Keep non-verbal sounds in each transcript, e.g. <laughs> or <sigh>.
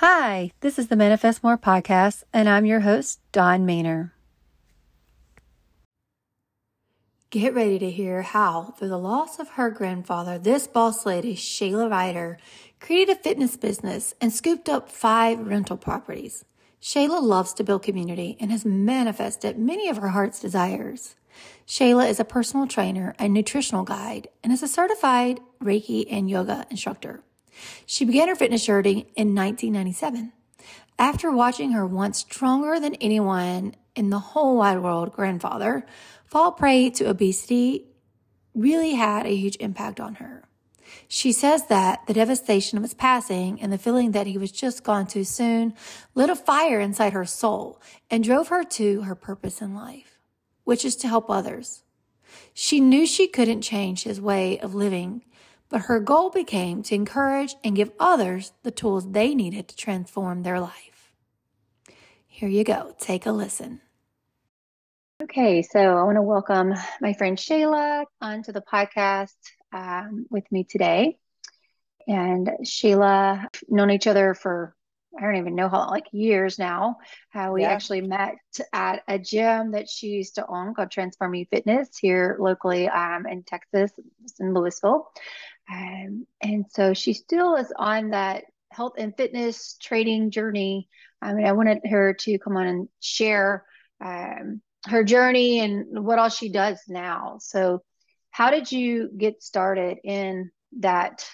Hi, this is the Manifest More podcast, and I'm your host, Dawn Maynor. Get ready to hear how, through the loss of her grandfather, this boss lady, Shayla Ryder, created a fitness business and scooped up five rental properties. Shayla loves to build community and has manifested many of her heart's desires. Shayla is a personal trainer and nutritional guide and is a certified Reiki and yoga instructor. She began her fitness journey in 1997. After watching her once stronger than anyone in the whole wide world grandfather fall prey to obesity really had a huge impact on her. She says that the devastation of his passing and the feeling that he was just gone too soon lit a fire inside her soul and drove her to her purpose in life, which is to help others. She knew she couldn't change his way of living but her goal became to encourage and give others the tools they needed to transform their life. Here you go. Take a listen. Okay, so I want to welcome my friend Shayla onto the podcast um, with me today. And Shayla, known each other for I don't even know how long, like years now. How we yeah. actually met at a gym that she used to own called Transform You Fitness here locally um, in Texas, in Lewisville. Um, and so she still is on that health and fitness training journey. I mean, I wanted her to come on and share um, her journey and what all she does now. So, how did you get started in that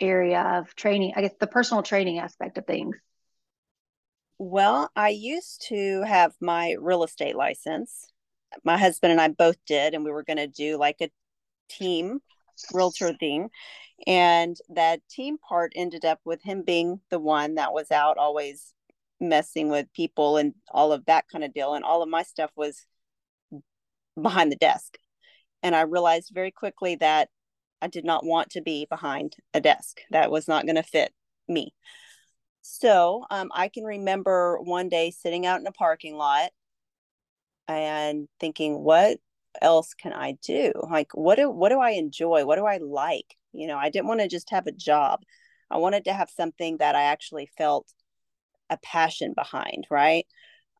area of training? I guess the personal training aspect of things. Well, I used to have my real estate license. My husband and I both did, and we were going to do like a team realtor thing. And that team part ended up with him being the one that was out always messing with people and all of that kind of deal. And all of my stuff was behind the desk. And I realized very quickly that I did not want to be behind a desk. That was not going to fit me. So um, I can remember one day sitting out in a parking lot and thinking, what else can I do? Like what do what do I enjoy? What do I like? You know, I didn't want to just have a job. I wanted to have something that I actually felt a passion behind, right?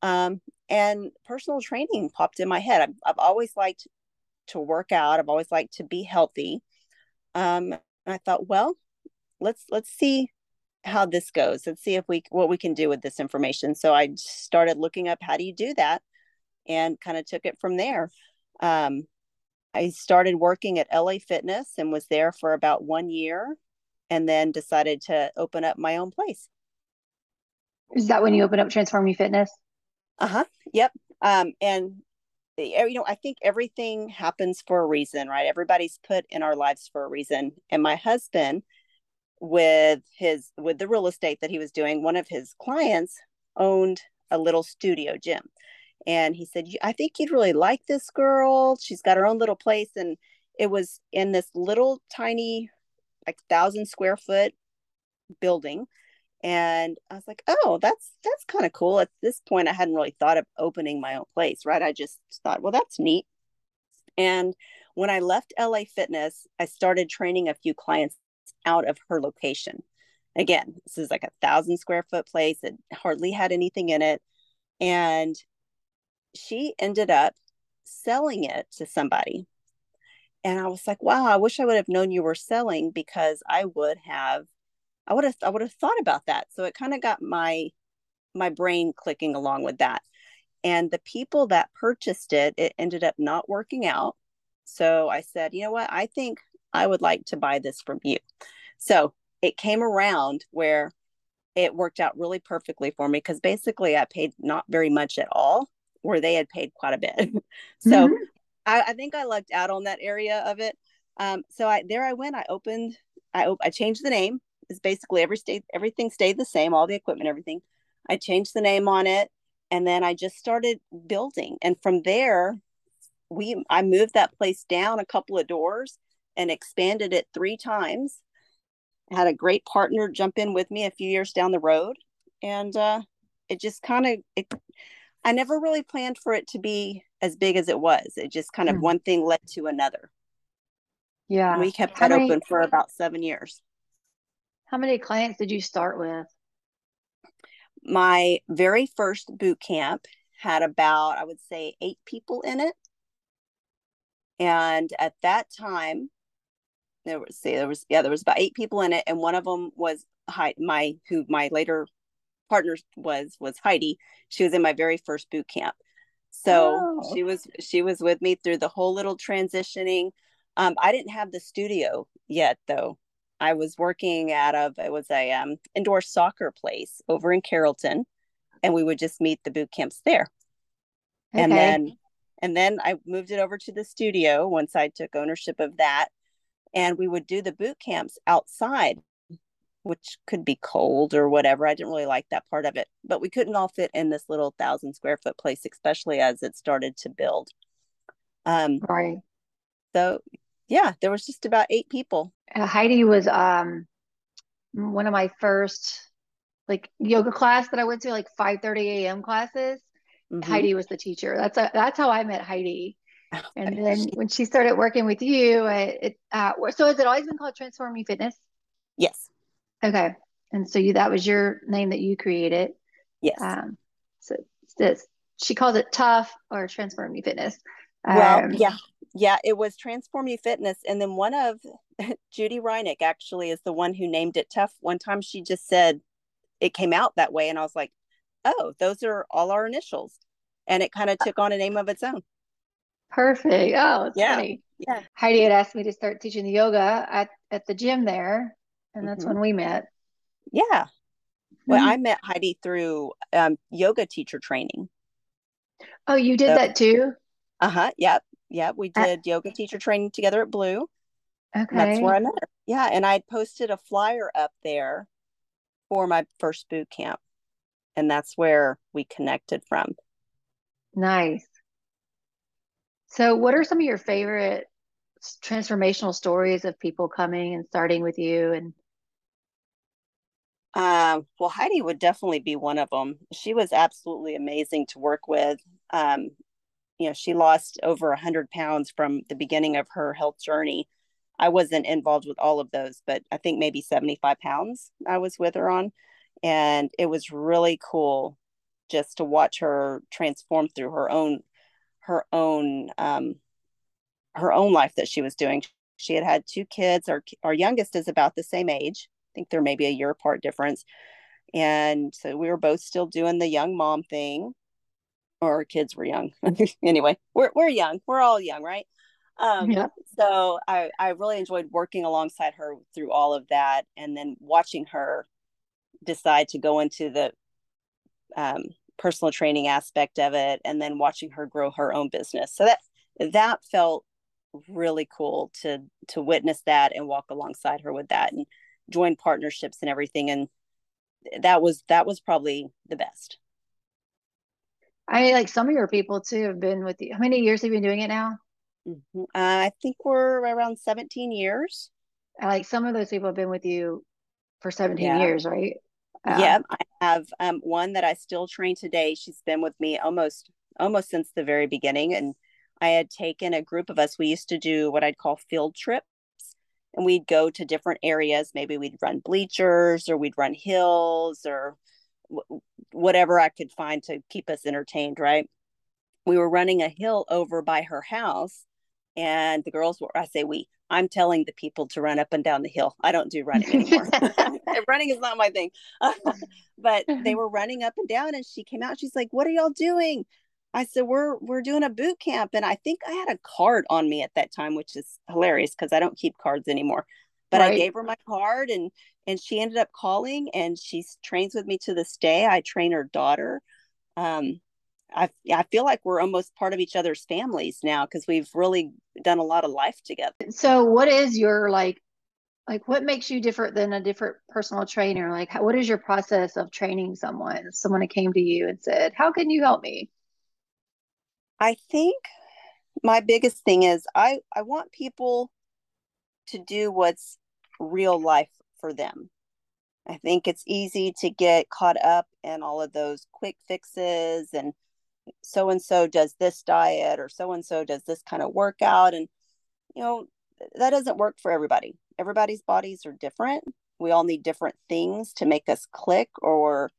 Um, and personal training popped in my head. I've, I've always liked to work out. I've always liked to be healthy. Um, and I thought, well, let's let's see how this goes. Let's see if we what we can do with this information. So I started looking up how do you do that, and kind of took it from there. Um, I started working at LA Fitness and was there for about one year and then decided to open up my own place. Is that when you open up Transform You Fitness? Uh huh. Yep. Um, and you know, I think everything happens for a reason, right? Everybody's put in our lives for a reason. And my husband, with his with the real estate that he was doing, one of his clients owned a little studio gym and he said i think you'd really like this girl. She's got her own little place and it was in this little tiny like thousand square foot building and i was like oh that's that's kind of cool. At this point i hadn't really thought of opening my own place right? I just thought well that's neat. And when i left la fitness i started training a few clients out of her location. Again this is like a thousand square foot place it hardly had anything in it and she ended up selling it to somebody. And I was like, wow, I wish I would have known you were selling because I would have I would have I would have thought about that. So it kind of got my my brain clicking along with that. And the people that purchased it, it ended up not working out. So I said, you know what? I think I would like to buy this from you. So it came around where it worked out really perfectly for me because basically I paid not very much at all where they had paid quite a bit. <laughs> so mm-hmm. I, I, think I lucked out on that area of it. Um, so I there I went. I opened. I I changed the name. It's basically every state everything stayed the same. All the equipment, everything. I changed the name on it, and then I just started building. And from there, we I moved that place down a couple of doors and expanded it three times. I had a great partner jump in with me a few years down the road, and uh, it just kind of it I never really planned for it to be as big as it was. It just kind of mm. one thing led to another. Yeah. We kept that many, open for about seven years. How many clients did you start with? my very first boot camp had about, I would say, eight people in it. And at that time, there was see there was yeah there was about eight people in it, and one of them was my who my later partner was was Heidi. She was in my very first boot camp, so oh. she was she was with me through the whole little transitioning. Um, I didn't have the studio yet though. I was working out of it was a um, indoor soccer place over in Carrollton, and we would just meet the boot camps there. Okay. And then and then I moved it over to the studio once I took ownership of that. And we would do the boot camps outside, which could be cold or whatever. I didn't really like that part of it, but we couldn't all fit in this little thousand square foot place, especially as it started to build. Um, right. So, yeah, there was just about eight people. Uh, Heidi was um, one of my first like yoga class that I went to, like 5 30 a.m. classes. Mm-hmm. Heidi was the teacher. That's a, that's how I met Heidi. Oh, and then when she started working with you, it, it uh, so has it always been called Transform You Fitness? Yes. Okay. And so you that was your name that you created. Yes. Um, so this she calls it tough or Transform You Fitness. Um, well, yeah, yeah, it was Transform You Fitness, and then one of <laughs> Judy Reinick actually is the one who named it tough. One time she just said it came out that way, and I was like, oh, those are all our initials. And it kind of took on a name of its own. Perfect. Oh, it's yeah. funny. Yeah. Heidi had asked me to start teaching the yoga at, at the gym there. And that's mm-hmm. when we met. Yeah. Well, mm-hmm. I met Heidi through um, yoga teacher training. Oh, you did so, that too? Uh huh. Yep. Yep. We did yoga teacher training together at Blue. Okay. That's where I met her. Yeah. And I posted a flyer up there for my first boot camp and that's where we connected from nice so what are some of your favorite transformational stories of people coming and starting with you and um, well heidi would definitely be one of them she was absolutely amazing to work with um, you know she lost over 100 pounds from the beginning of her health journey i wasn't involved with all of those but i think maybe 75 pounds i was with her on and it was really cool just to watch her transform through her own her own um, her own life that she was doing. She had had two kids. Our our youngest is about the same age. I think there may be a year apart difference, and so we were both still doing the young mom thing. Or our kids were young. <laughs> anyway, we're we're young. We're all young, right? Um, yeah. So I I really enjoyed working alongside her through all of that, and then watching her decide to go into the um, personal training aspect of it and then watching her grow her own business so that that felt really cool to to witness that and walk alongside her with that and join partnerships and everything and that was that was probably the best i like some of your people too have been with you how many years have you been doing it now mm-hmm. uh, i think we're around 17 years like some of those people have been with you for 17 yeah. years right uh, yeah, I have um, one that I still train today. She's been with me almost almost since the very beginning, and I had taken a group of us. We used to do what I'd call field trips, and we'd go to different areas. Maybe we'd run bleachers, or we'd run hills, or w- whatever I could find to keep us entertained. Right? We were running a hill over by her house, and the girls were. I say we. I'm telling the people to run up and down the hill. I don't do running anymore. <laughs> <laughs> running is not my thing. <laughs> but they were running up and down and she came out. She's like, "What are y'all doing?" I said, "We're we're doing a boot camp." And I think I had a card on me at that time, which is hilarious because I don't keep cards anymore. But right. I gave her my card and and she ended up calling and she trains with me to this day. I train her daughter. Um, I I feel like we're almost part of each other's families now because we've really done a lot of life together. So, what is your like, like what makes you different than a different personal trainer? Like, how, what is your process of training someone? Someone came to you and said, "How can you help me?" I think my biggest thing is I I want people to do what's real life for them. I think it's easy to get caught up in all of those quick fixes and so and so does this diet or so and so does this kind of workout. And you know that doesn't work for everybody. Everybody's bodies are different. We all need different things to make us click or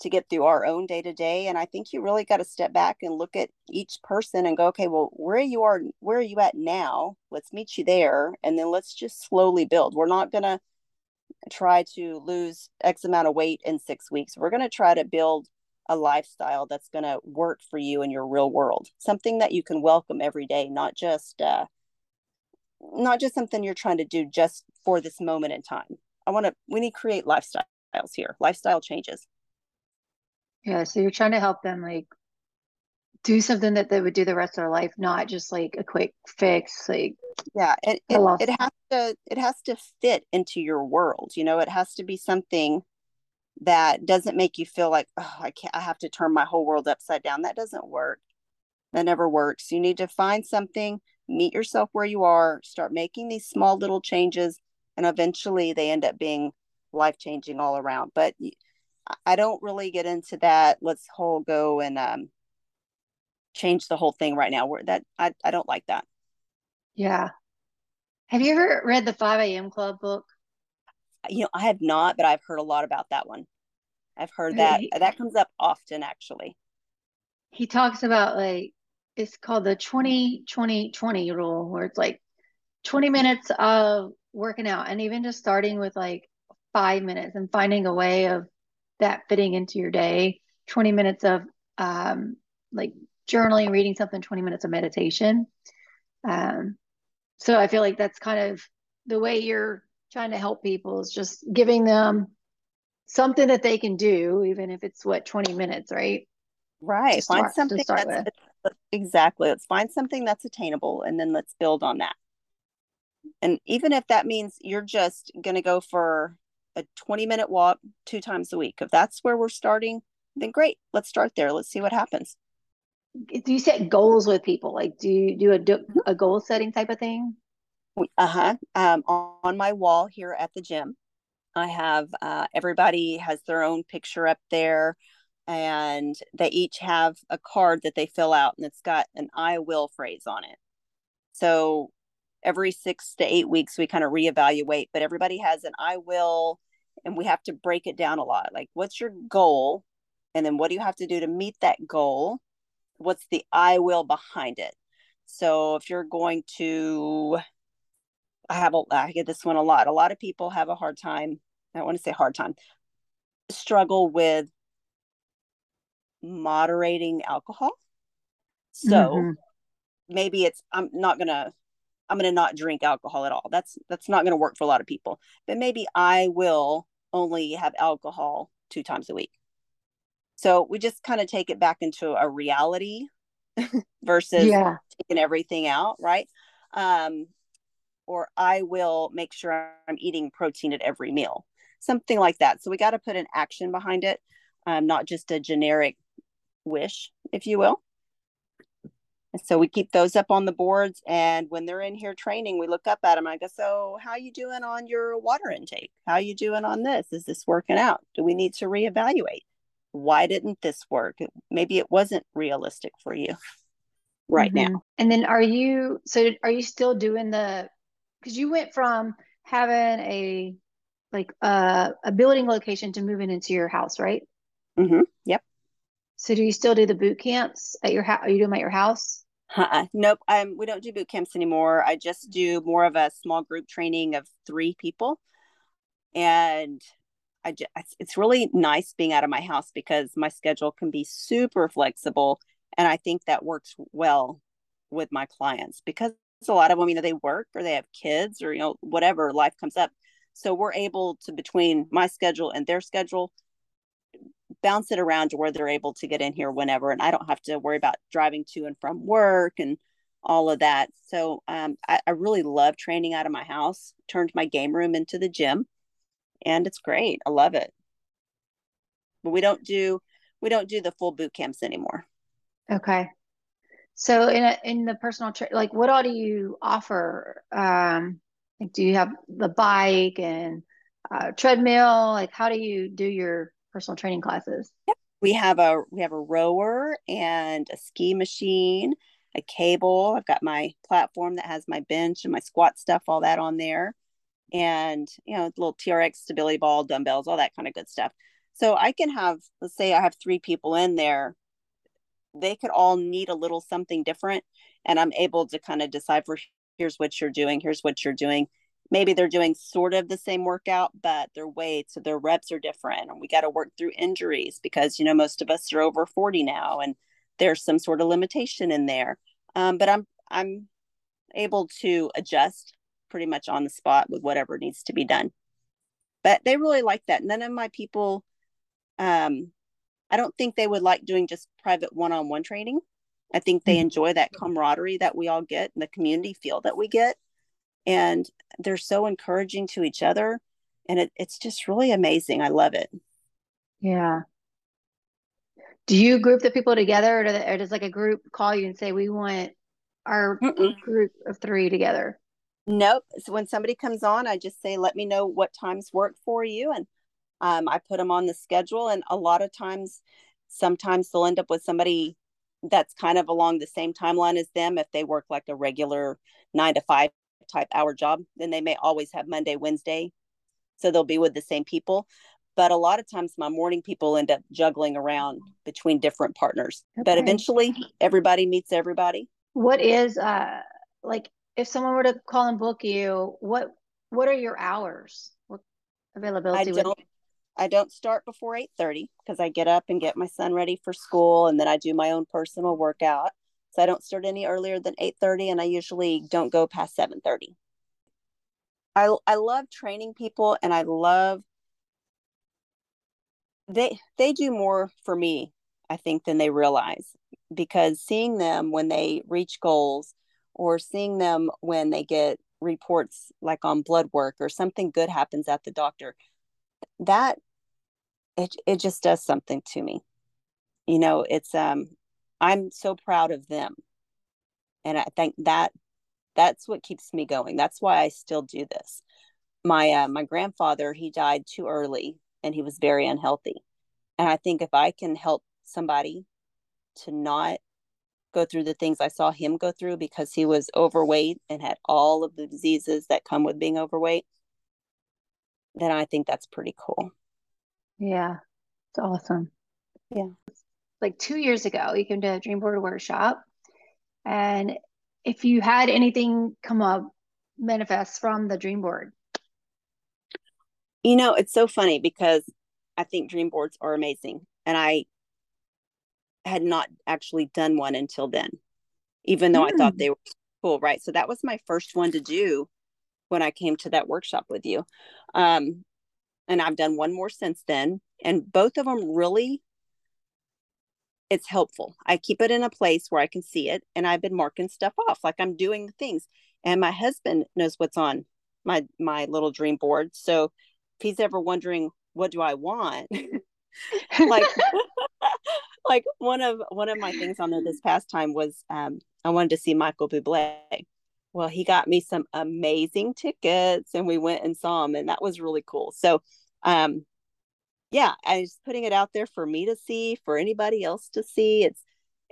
to get through our own day to day. And I think you really got to step back and look at each person and go, okay, well, where you are, where are you at now? Let's meet you there. And then let's just slowly build. We're not going to try to lose X amount of weight in six weeks. We're going to try to build a lifestyle that's going to work for you in your real world, something that you can welcome every day, not just, uh, not just something you're trying to do just for this moment in time. I want to, we need to create lifestyles here, lifestyle changes. Yeah. So you're trying to help them like do something that they would do the rest of their life, not just like a quick fix. Like, yeah, it, it, it has to, it has to fit into your world. You know, it has to be something that doesn't make you feel like, oh, I can't, I have to turn my whole world upside down. That doesn't work. That never works. You need to find something, meet yourself where you are, start making these small little changes, and eventually they end up being life changing all around. But I don't really get into that. Let's whole go and um, change the whole thing right now. Where that I, I don't like that. Yeah. Have you ever read the 5 a.m. Club book? You know, I have not, but I've heard a lot about that one. I've heard that he, that comes up often actually. He talks about like it's called the 20 20 20 rule where it's like 20 minutes of working out and even just starting with like 5 minutes and finding a way of that fitting into your day. 20 minutes of um, like journaling reading something 20 minutes of meditation. Um, so i feel like that's kind of the way you're trying to help people is just giving them something that they can do even if it's what 20 minutes right? Right. Start, find something that's with. exactly. Let's find something that's attainable and then let's build on that. And even if that means you're just going to go for a 20 minute walk two times a week. If that's where we're starting, then great. Let's start there. Let's see what happens. Do you set goals with people? Like, do you do a, mm-hmm. a goal setting type of thing? Uh huh. Um, on my wall here at the gym, I have uh, everybody has their own picture up there, and they each have a card that they fill out, and it's got an "I will" phrase on it. So every six to eight weeks we kind of reevaluate but everybody has an i will and we have to break it down a lot. Like what's your goal? And then what do you have to do to meet that goal? What's the i will behind it? So if you're going to i have a i get this one a lot. A lot of people have a hard time i don't want to say hard time struggle with moderating alcohol. So mm-hmm. maybe it's i'm not gonna I'm going to not drink alcohol at all. That's that's not going to work for a lot of people. But maybe I will only have alcohol two times a week. So we just kind of take it back into a reality <laughs> versus yeah. taking everything out, right? Um, or I will make sure I'm eating protein at every meal, something like that. So we got to put an action behind it, um, not just a generic wish, if you will so we keep those up on the boards and when they're in here training we look up at them i go so how you doing on your water intake how you doing on this is this working out do we need to reevaluate why didn't this work maybe it wasn't realistic for you <laughs> right mm-hmm. now and then are you so are you still doing the because you went from having a like uh, a building location to moving into your house right mm-hmm. yep so do you still do the boot camps at your house? Are you doing them at your house? Uh-uh. <laughs> Nope. Um, we don't do boot camps anymore. I just do more of a small group training of three people, and I just, it's really nice being out of my house because my schedule can be super flexible, and I think that works well with my clients because a lot of them, you know, they work or they have kids or you know whatever life comes up, so we're able to between my schedule and their schedule bounce it around to where they're able to get in here whenever and i don't have to worry about driving to and from work and all of that. So um, I, I, really love training out of my house turned my game room into the gym and it's great. I love it. But we don't do we don't do the full boot camps anymore. Okay. So in a, in the personal tra- like what all do you offer? Um like do you have the bike and uh, treadmill? Like how do you do your personal training classes? Yep. We have a we have a rower and a ski machine, a cable. I've got my platform that has my bench and my squat stuff, all that on there, and you know, little TRX stability ball, dumbbells, all that kind of good stuff. So I can have, let's say I have three people in there, they could all need a little something different. And I'm able to kind of decipher here's what you're doing, here's what you're doing. Maybe they're doing sort of the same workout, but their weights or their reps are different. And we got to work through injuries because, you know, most of us are over 40 now and there's some sort of limitation in there. Um, but I'm, I'm able to adjust pretty much on the spot with whatever needs to be done. But they really like that. None of my people, um, I don't think they would like doing just private one on one training. I think they mm-hmm. enjoy that camaraderie that we all get and the community feel that we get. And they're so encouraging to each other. And it, it's just really amazing. I love it. Yeah. Do you group the people together or, or does like a group call you and say, we want our Mm-mm. group of three together? Nope. So when somebody comes on, I just say, let me know what times work for you. And um, I put them on the schedule. And a lot of times, sometimes they'll end up with somebody that's kind of along the same timeline as them. If they work like a regular nine to five type hour job, then they may always have Monday, Wednesday. So they'll be with the same people. But a lot of times, my morning people end up juggling around between different partners. Okay. But eventually, everybody meets everybody. What is uh like if someone were to call and book you, what what are your hours? What availability? I don't. I don't start before eight thirty because I get up and get my son ready for school, and then I do my own personal workout. So I don't start any earlier than eight thirty, and I usually don't go past seven thirty. I I love training people, and I love they they do more for me, I think, than they realize because seeing them when they reach goals or seeing them when they get reports like on blood work or something good happens at the doctor that it it just does something to me you know it's um i'm so proud of them and i think that that's what keeps me going that's why i still do this my uh, my grandfather he died too early and he was very unhealthy and i think if i can help somebody to not go through the things I saw him go through because he was overweight and had all of the diseases that come with being overweight, then I think that's pretty cool. Yeah, it's awesome. Yeah. Like two years ago, you came to a Dream Board workshop. And if you had anything come up, manifest from the Dream Board? You know, it's so funny because I think Dream Boards are amazing. And I had not actually done one until then, even though mm. I thought hmm. they were cool. Right. So that was my first one to do when I came to that workshop with you. Um, and I've done one more since then. And both of them really, it's helpful. I keep it in a place where I can see it. And I've been marking stuff off like I'm doing things. And my husband knows what's on my my little dream board. So if he's ever wondering what do I want, <laughs> like <laughs> like one of one of my things on there this past time was um I wanted to see Michael Bublé. Well, he got me some amazing tickets and we went and saw him and that was really cool. So um yeah, I was putting it out there for me to see, for anybody else to see. It's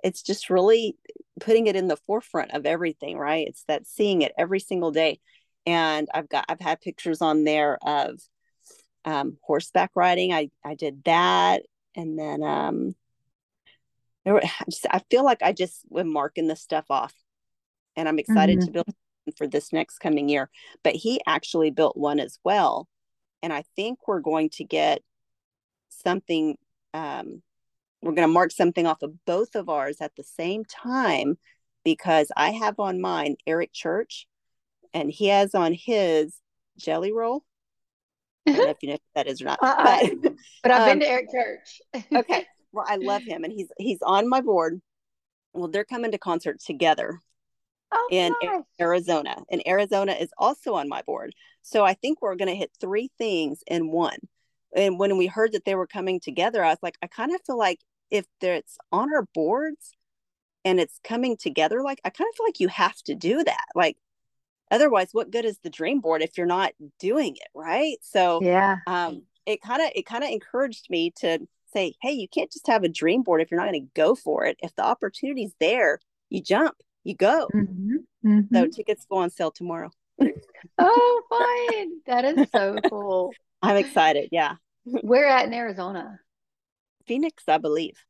it's just really putting it in the forefront of everything, right? It's that seeing it every single day. And I've got I've had pictures on there of um, horseback riding. I I did that, and then um, there were, <sighs> I, just, I feel like I just am marking this stuff off, and I'm excited mm-hmm. to build for this next coming year. But he actually built one as well, and I think we're going to get something. Um, we're going to mark something off of both of ours at the same time because I have on mine Eric Church, and he has on his Jelly Roll I don't know <laughs> if you know that is or not. Uh-uh. But, but I've um, been to Eric Church. <laughs> okay. Well, I love him and he's he's on my board. Well, they're coming to concert together oh, in nice. Arizona. And Arizona is also on my board. So I think we're gonna hit three things in one. And when we heard that they were coming together, I was like, I kind of feel like if it's on our boards and it's coming together, like I kind of feel like you have to do that. Like otherwise what good is the dream board if you're not doing it right so yeah um it kind of it kind of encouraged me to say hey you can't just have a dream board if you're not going to go for it if the opportunity's there you jump you go mm-hmm. Mm-hmm. so tickets go on sale tomorrow oh fine that is so cool i'm excited yeah <laughs> Where at in Arizona? Phoenix, I believe.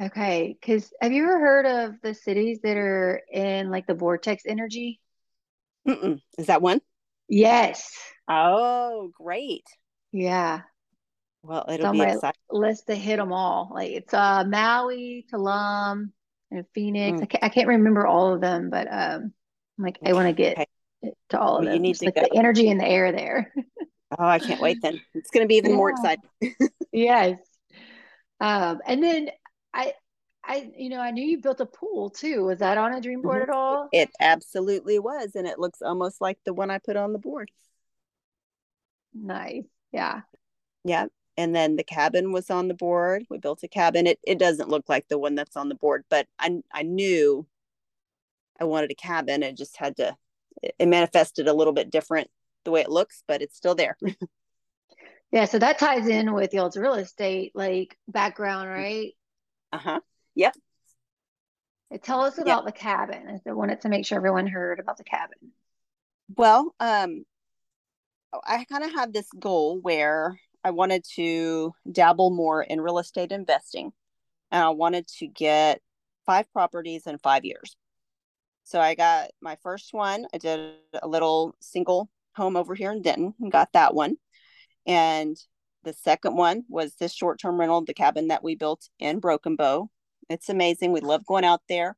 Okay, because have you ever heard of the cities that are in like the vortex energy? Mm-mm. Is that one? Yes. Oh, great. Yeah. Well, It's it'll on be my exciting. list to hit them all. Like it's uh Maui, Tulum, and Phoenix. I Mm, can't, I can't remember all of them, but um, like I want to get Okay. to all of Well, you need Just to like go. the energy in the air there. <laughs> Oh, I can't wait then. It's going to be even more exciting. <laughs> Yes. Um, and then I, I, you know, I knew you built a pool too. Was that on a dream board Mhm. at all? It absolutely was. And it looks almost like the one I put on the board. Nice. Yeah. Yeah. And then the cabin was on the board. We built a cabin. It it doesn't look like the one that's on the board, but I I knew I wanted a cabin. It just had to it manifested a little bit different the way it looks, but it's still there. <laughs> Yeah. So that ties in with y'all's real estate like background, right? Uh-huh. Yep. Tell us Yep. about the cabin. I wanted to make sure everyone heard about the cabin. Well, um I kind of had this goal where I wanted to dabble more in real estate investing and I wanted to get five properties in 5 years. So I got my first one. I did a little single home over here in Denton and got that one. And the second one was this short term rental, the cabin that we built in Broken Bow. It's amazing. We love going out there.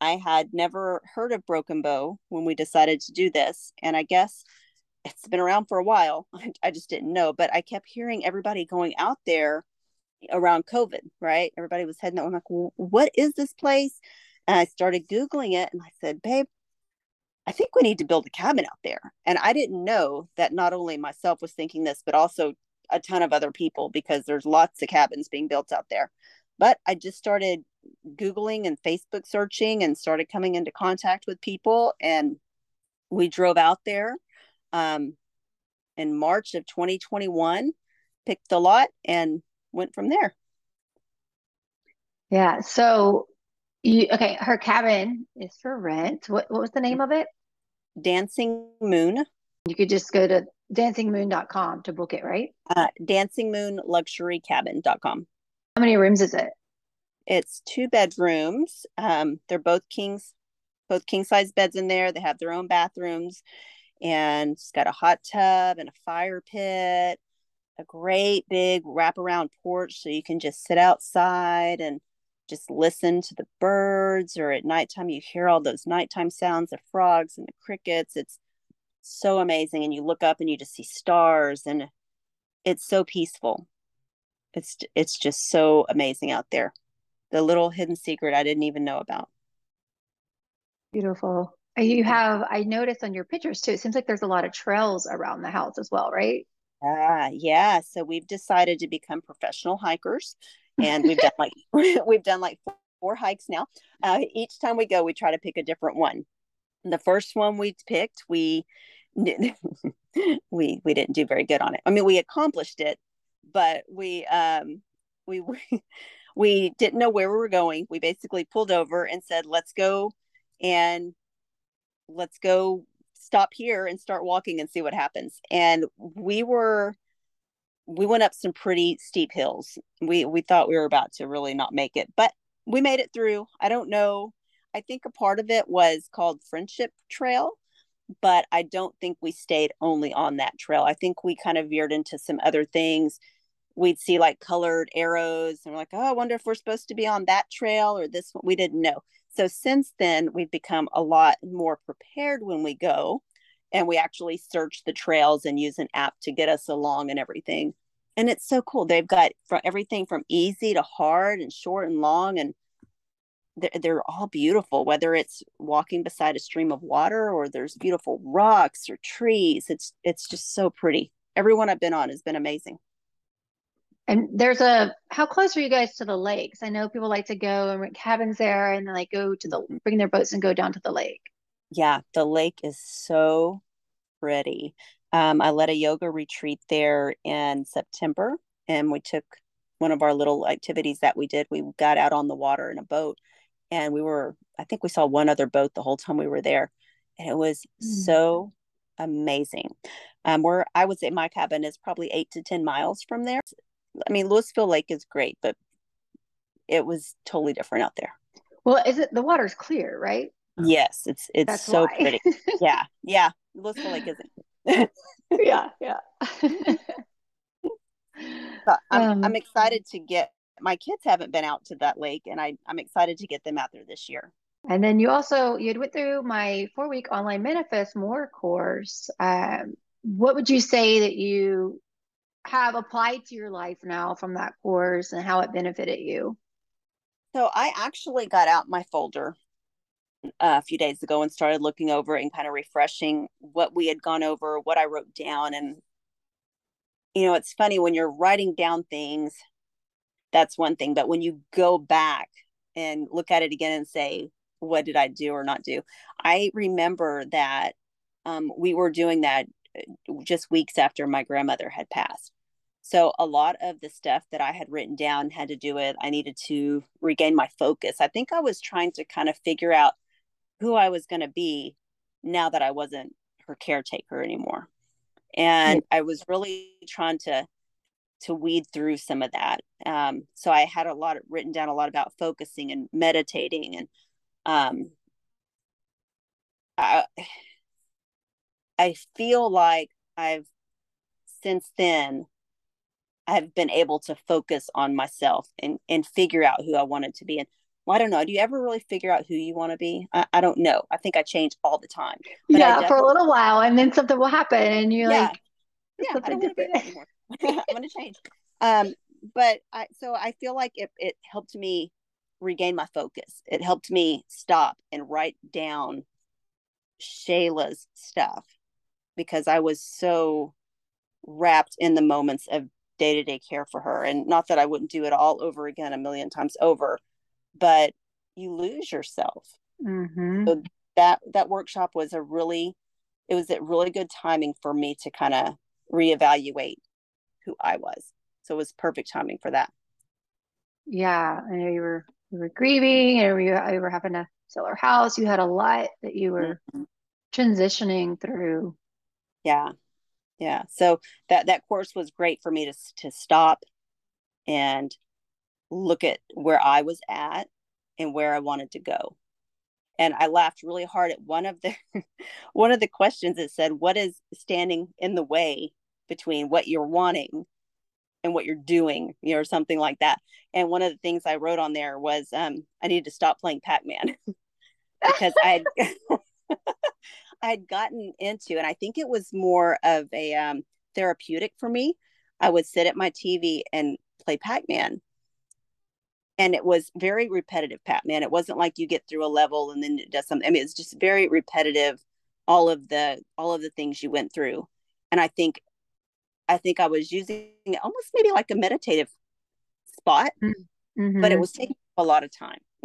I had never heard of Broken Bow when we decided to do this. And I guess it's been around for a while. <laughs> I just didn't know, but I kept hearing everybody going out there around COVID, right? Everybody was heading out. I'm like, well, what is this place? And I started Googling it and I said, babe, I think we need to build a cabin out there. And I didn't know that not only myself was thinking this, but also a ton of other people because there's lots of cabins being built out there. But I just started Googling and Facebook searching and started coming into contact with people. And we drove out there um, in March of 2021, picked the lot and went from there. Yeah. So you okay, her cabin is for rent. What what was the name of it? Dancing Moon, You could just go to dancingmoon.com to book it, right? uh, dancingmoonluxurycabin.com. How many rooms is it? It's two bedrooms. Um, they're both kings, both king size beds in there. They have their own bathrooms, and it's got a hot tub and a fire pit, a great big wraparound porch so you can just sit outside and just listen to the birds. Or at nighttime, you hear all those nighttime sounds of frogs and the crickets. It's so amazing, and you look up and you just see stars, and it's so peaceful. It's it's just so amazing out there the little hidden secret I didn't even know about. Beautiful. You have, I noticed on your pictures too, it seems like there's a lot of trails around the house as well, right? Ah, yeah. So we've decided to become professional hikers, and we've done like <laughs> we've done like four, hikes now. Uh, each time we go, we try to pick a different one. The first one we picked, we <laughs> we we didn't do very good on it. I mean, we accomplished it, but we um we <laughs> we didn't know where we were going. We basically pulled over and said, "Let's go and let's go stop here and start walking and see what happens." And we were we went up some pretty steep hills. We we thought we were about to really not make it, but we made it through. I don't know. I think a part of it was called Friendship Trail, but I don't think we stayed only on that trail. I think we kind of veered into some other things. We'd see like colored arrows and we're like, oh, I wonder if we're supposed to be on that trail or this one. We didn't know. So since then, we've become a lot more prepared when we go and we actually search the trails and use an app to get us along and everything. And it's so cool. They've got from everything from easy to hard and short and long and they're, they're all beautiful whether it's walking beside a stream of water or there's beautiful rocks or trees it's it's just so pretty everyone i've been on has been amazing And there's a, how close are you guys to the lakes? I know people like to go and rent cabins there and then like go to the, bring their boats and go down to the lake. Yeah the lake is so pretty um, i led a yoga retreat there in september and we took one of our little activities that we did we got out on the water in a boat and we were i think we saw one other boat the whole time we were there and it was Mm. so amazing. Um, where I would say my cabin is probably eight to 10 miles from there. I mean, Lewisville Lake is great, but it was totally different out there. Well, is it the water's clear, right? Yes, it's it's That's so why. pretty. <laughs> yeah, yeah. Lewisville Lake isn't. <laughs> yeah, yeah. <laughs> I'm, um, I'm excited to get my kids haven't been out to that lake and I, I'm excited to get them out there this year. And then you also you had went through my four week online manifest more course. Um, what would you say that you have applied to your life now from that course and how it benefited you? So I actually got out my folder a few days ago and started looking over and kind of refreshing what we had gone over, what I wrote down. And, you know, it's funny when you're writing down things, that's one thing. But when you go back and look at it again and say, what did I do or not do? I remember that um, we were doing that uh, just weeks after my grandmother had passed. So a lot of the stuff that I had written down had to do with I needed to regain my focus. I think I was trying to kind of figure out who I was going to be now that I wasn't her caretaker anymore. And I was really trying to to weed through some of that. Um, so I had a lot of, written down a lot about focusing and meditating and um, I, I feel like I've since then I've been able to focus on myself and and figure out who I wanted to be. And well, I don't know. Do you ever really figure out who you want to be? I, I, don't know. I think I change all the time. yeah, for a little while, and then something will happen, and you're yeah, like, yeah, I don't want to be that anymore. <laughs> I'm going to change. Um, but I so I feel like it it helped me regain my focus. It helped me stop and write down Shayla's stuff because I was so wrapped in the moments of day to day care for her. And not that I wouldn't do it all over again a million times over, but you lose yourself. Mm-hmm. So that that workshop was a really it was a really good timing for me to kind of reevaluate who I was. So it was perfect timing for that. Yeah, I know you were you were grieving and you, you were having to sell our house. You had a lot that you were mm-hmm. transitioning through. Yeah. Yeah. So that, that course was great for me to, to stop and look at where I was at and where I wanted to go. And I laughed really hard at one of the <laughs> one of the questions that said, what is standing in the way between what you're wanting and what you're doing, you know, or something like that. And one of the things I wrote on there was um, I needed to stop playing Pac-Man <laughs> because I had <laughs> I had gotten into, and I think it was more of a um, therapeutic for me. I would sit at my TV and play Pac-Man. And it was very repetitive Pac-Man It wasn't like you get through a level and then it does something. I mean, it's just very repetitive, all of the all of the things you went through. And I think I think I was using almost maybe like a meditative spot, mm-hmm. but it was taking a lot of time. <laughs>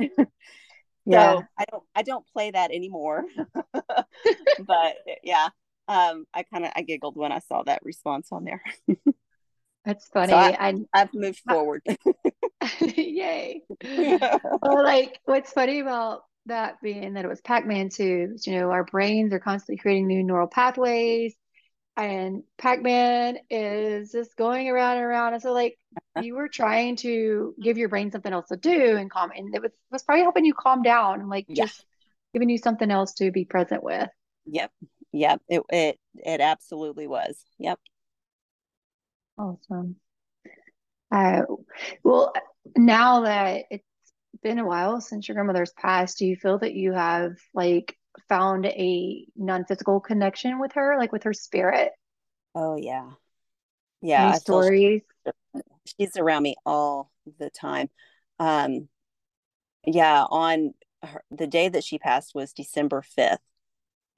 yeah. So I don't I don't play that anymore. <laughs> but yeah, um, I kind of I giggled when I saw that response on there. <laughs> That's funny. So I, have moved forward. <laughs> Yay! <laughs> well, like what's funny about that being that it was Pac-Man too. You know, our brains are constantly creating new neural pathways and Pac-Man is just going around and around. And so like <laughs> you were trying to give your brain something else to do and calm and it was was probably helping you calm down and like yeah. just giving you something else to be present with. Yep. Yep. It it it absolutely was. Yep. Awesome. Uh well now that it's been a while since your grandmother's passed, do you feel that you have like found a non-physical connection with her, like with her spirit. Oh yeah, yeah. Any stories. she's around me all the time. Um, yeah. On her, the day that she passed was December fifth,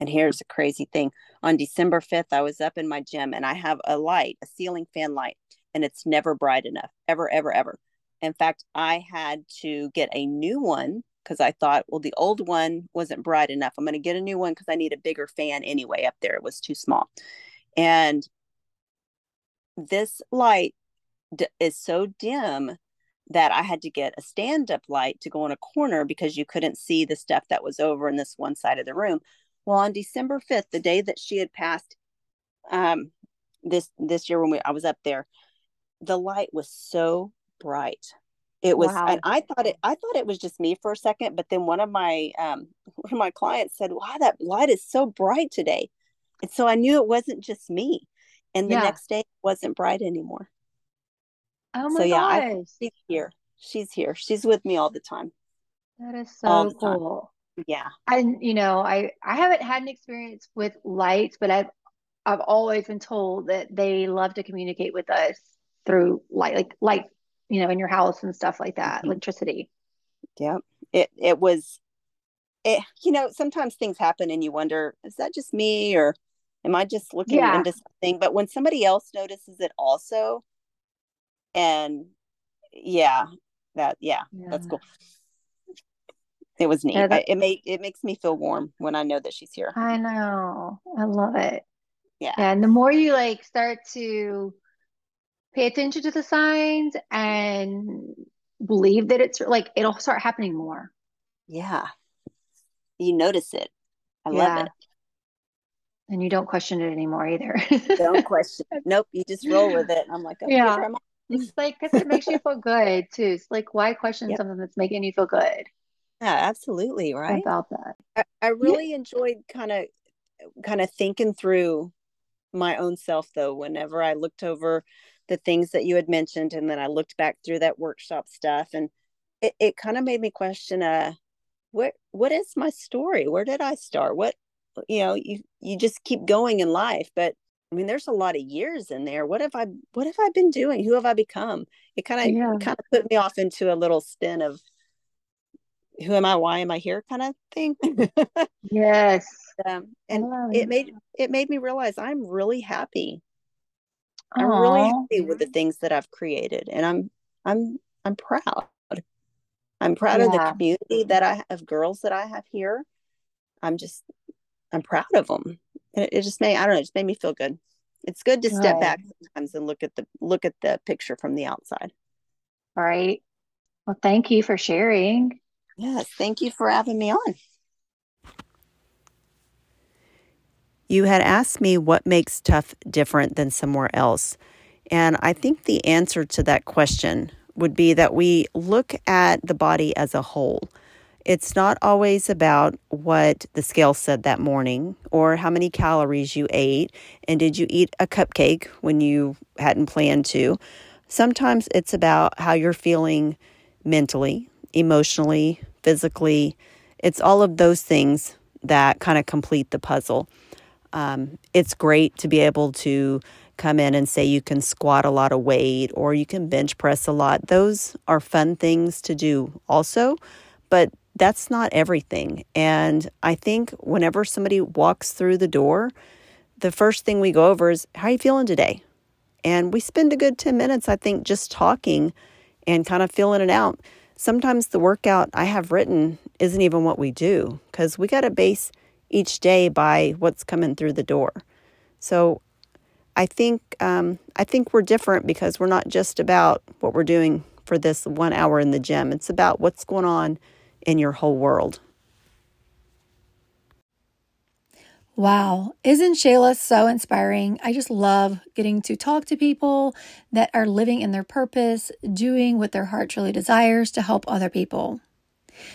and here's a crazy thing. On December fifth, I was up in my gym, and I have a light, a ceiling fan light, and it's never bright enough, ever, ever, ever. In fact, I had to get a new one because I thought, well, the old one wasn't bright enough. I'm going to get a new one because I need a bigger fan anyway up there. It was too small. And this light d- is so dim that I had to get a stand up light to go in a corner because you couldn't see the stuff that was over in this one side of the room. Well, on December 5th, the day that she had passed, um, this this year when we, I was up there, the light was so bright. It was, wow. and I thought it. I thought it was just me for a second, but then one of my um, <laughs> one of my clients said, "Wow, that light is so bright today," and so I knew it wasn't just me. And the yeah. next day, it wasn't bright anymore. Oh my so, yeah, gosh. I, she's here. She's here. She's with me all the time. That is so cool. Yeah. And you know, I I haven't had an experience with lights, but I've I've always been told that they love to communicate with us through light, like light, you know, in your house and stuff like that, mm-hmm. electricity. Yeah. It it was it you know, sometimes things happen and you wonder, is that just me or am I just looking yeah. into something? But when somebody else notices it also, and yeah, that yeah, yeah. that's cool. It was neat. Yeah, that, it make it makes me feel warm when I know that she's here. I know. I love it. Yeah. yeah. And the more you like start to pay attention to the signs and believe that it's like it'll start happening more. Yeah. You notice it. I yeah. love it. And you don't question it anymore either. don't question. <laughs> Nope. You just roll with it. I'm like, okay, yeah. It's like because it makes you feel good too. It's like why question yep. something that's making you feel good? Yeah, absolutely. Right. About that. I, I really yeah. enjoyed kind of kind of thinking through my own self though, whenever I looked over the things that you had mentioned and then I looked back through that workshop stuff and it, it kind of made me question uh what what is my story? Where did I start? What you know, you you just keep going in life, but I mean, there's a lot of years in there. What have I what have I been doing? Who have I become? It kind of yeah. kind of put me off into a little spin of who am I? Why am I here? Kind of thing. yes. <laughs> Um, and it made it made me realize I'm really happy. Aww. I'm really happy with the things that I've created, and I'm I'm I'm proud. I'm proud yeah. of the community that I have, girls that I have here. I'm just I'm proud of them it, it just made I don't know, it just made me feel good. It's good to step back sometimes and look at the look at the picture from the outside. All right. Well, thank you for sharing. Yes, thank you for having me on. You had asked me what makes TUF different than somewhere else. And I think the answer to that question would be that we look at the body as a whole. It's not always about what the scale said that morning or how many calories you ate and did you eat a cupcake when you hadn't planned to. Sometimes it's about how you're feeling mentally, emotionally, physically. It's all of those things that kind of complete the puzzle. Um, it's great to be able to come in and say you can squat a lot of weight or you can bench press a lot. Those are fun things to do also, but that's not everything. And I think whenever somebody walks through the door, the first thing we go over is, How are you feeling today? And we spend a good 10 minutes, I think, just talking and kind of feeling it out. Sometimes the workout I have written isn't even what we do because we got to base each day by what's coming through the door. So I think um, I think we're different because we're not just about what we're doing for this one hour in the gym. It's about what's going on in your whole world. Wow, isn't Shayla so inspiring? I just love getting to talk to people that are living in their purpose, doing what their heart truly desires to help other people.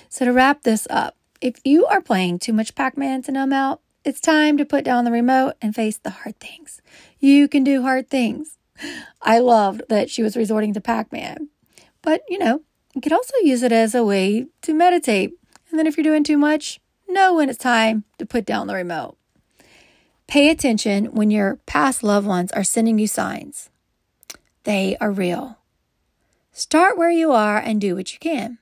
So, to wrap this up, if you are playing too much Pac-Man to numb out, it's time to put down the remote and face the hard things. You can do hard things. I loved that she was resorting to Pac-Man. But, you know, you could also use it as a way to meditate. And then if you're doing too much, know when it's time to put down the remote. Pay attention when your past loved ones are sending you signs. They are real. Start where you are and do what you can.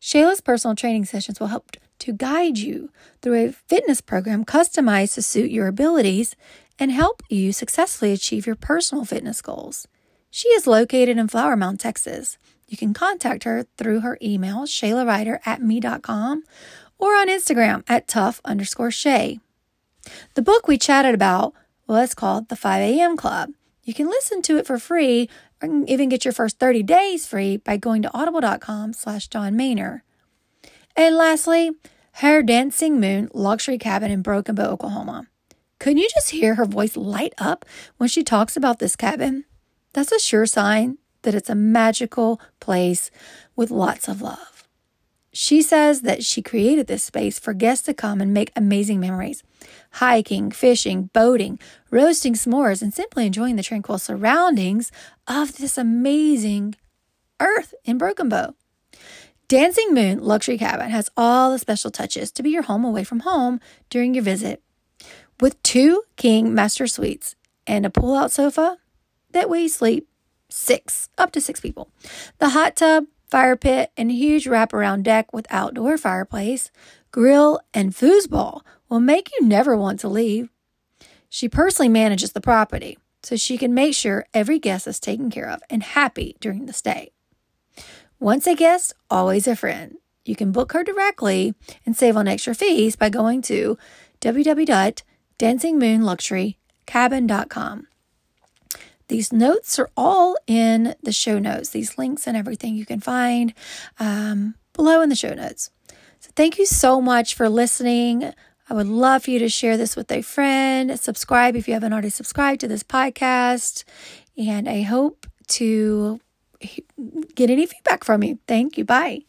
Shayla's personal training sessions will help to guide you through a fitness program customized to suit your abilities and help you successfully achieve your personal fitness goals. She is located in Flower Mound, Texas, you can contact her through her email, ShaylaRyder at me.com, or on Instagram at tuf underscore Shay. The book we chatted about was called The 5 a.m. Club. You can listen to it for free or even get your first 30 days free by going to audible.com slash Dawn Maynor. And lastly, her Dancing Moon luxury cabin in Broken Bow, Oklahoma. Couldn't you just hear her voice light up when she talks about this cabin? That's a sure sign that it's a magical place with lots of love. She says that she created this space for guests to come and make amazing memories hiking, fishing, boating, roasting s'mores, and simply enjoying the tranquil surroundings of this amazing earth in Broken Bow. Dancing Moon Luxury Cabin has all the special touches to be your home away from home during your visit. With two king master suites and a pull out sofa, that you sleep six, up to six people. The hot tub, fire pit, and huge wraparound deck with outdoor fireplace, grill, and foosball will make you never want to leave. She personally manages the property, so she can make sure every guest is taken care of and happy during the stay. Once a guest, always a friend. You can book her directly and save on extra fees by going to www.dancingmoonluxurycabin.com. These notes are all in the show notes, these links and everything you can find um, below in the show notes. So, thank you so much for listening. I would love for you to share this with a friend. Subscribe if you haven't already subscribed to this podcast. And I hope to get any feedback from you. Thank you. Bye.